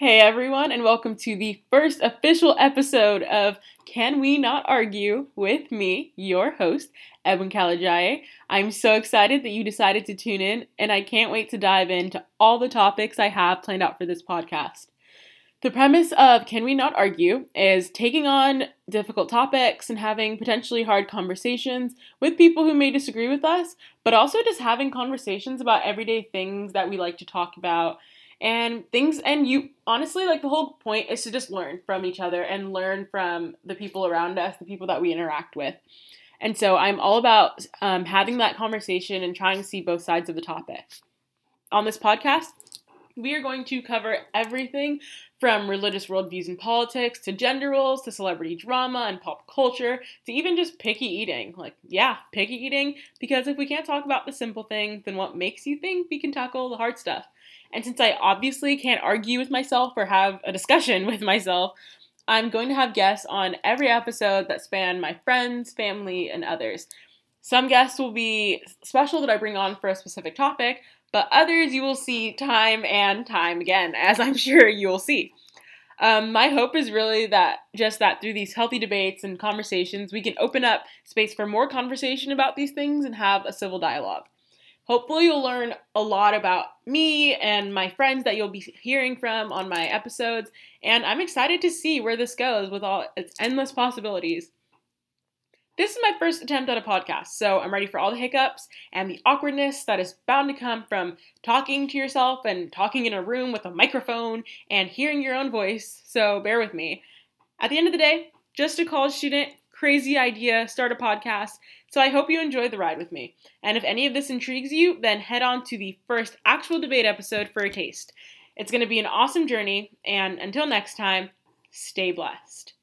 Hey everyone, and welcome to the first official episode of Can We Not Argue with me, your host, Edwin Kalajaye. I'm so excited that you decided to tune in, and I can't wait to dive into all the topics I have planned out for this podcast. The premise of Can We Not Argue is taking on difficult topics and having potentially hard conversations with people who may disagree with us, but also just having conversations about everyday things that we like to talk about and things and you honestly like the whole point is to just learn from each other and learn from the people around us the people that we interact with. And so i'm all about um, having that conversation and trying to see both sides of the topic. On this podcast we are going to cover everything from religious worldviews and politics to gender roles to celebrity drama and pop culture to even just picky eating. Like, yeah, picky eating, because if we can't talk about the simple things, then what makes you think we can tackle the hard stuff? And since I obviously can't argue with myself or have a discussion with myself, I'm going to have guests on every episode that span my friends, family, and others. Some guests will be special that I bring on for a specific topic, but others you will see time and time again, as I'm sure you will see. Um, my hope is really that just that through these healthy debates and conversations, we can open up space for more conversation about these things and have a civil dialogue. Hopefully, you'll learn a lot about me and my friends that you'll be hearing from on my episodes, and I'm excited to see where this goes with all its endless possibilities. This is my first attempt at a podcast, so I'm ready for all the hiccups and the awkwardness that is bound to come from talking to yourself and talking in a room with a microphone and hearing your own voice, so bear with me. At the end of the day, just a college student crazy idea, start a podcast. So I hope you enjoy the ride with me. And if any of this intrigues you, then head on to the first actual debate episode for a taste. It's going to be an awesome journey, and until next time, stay blessed.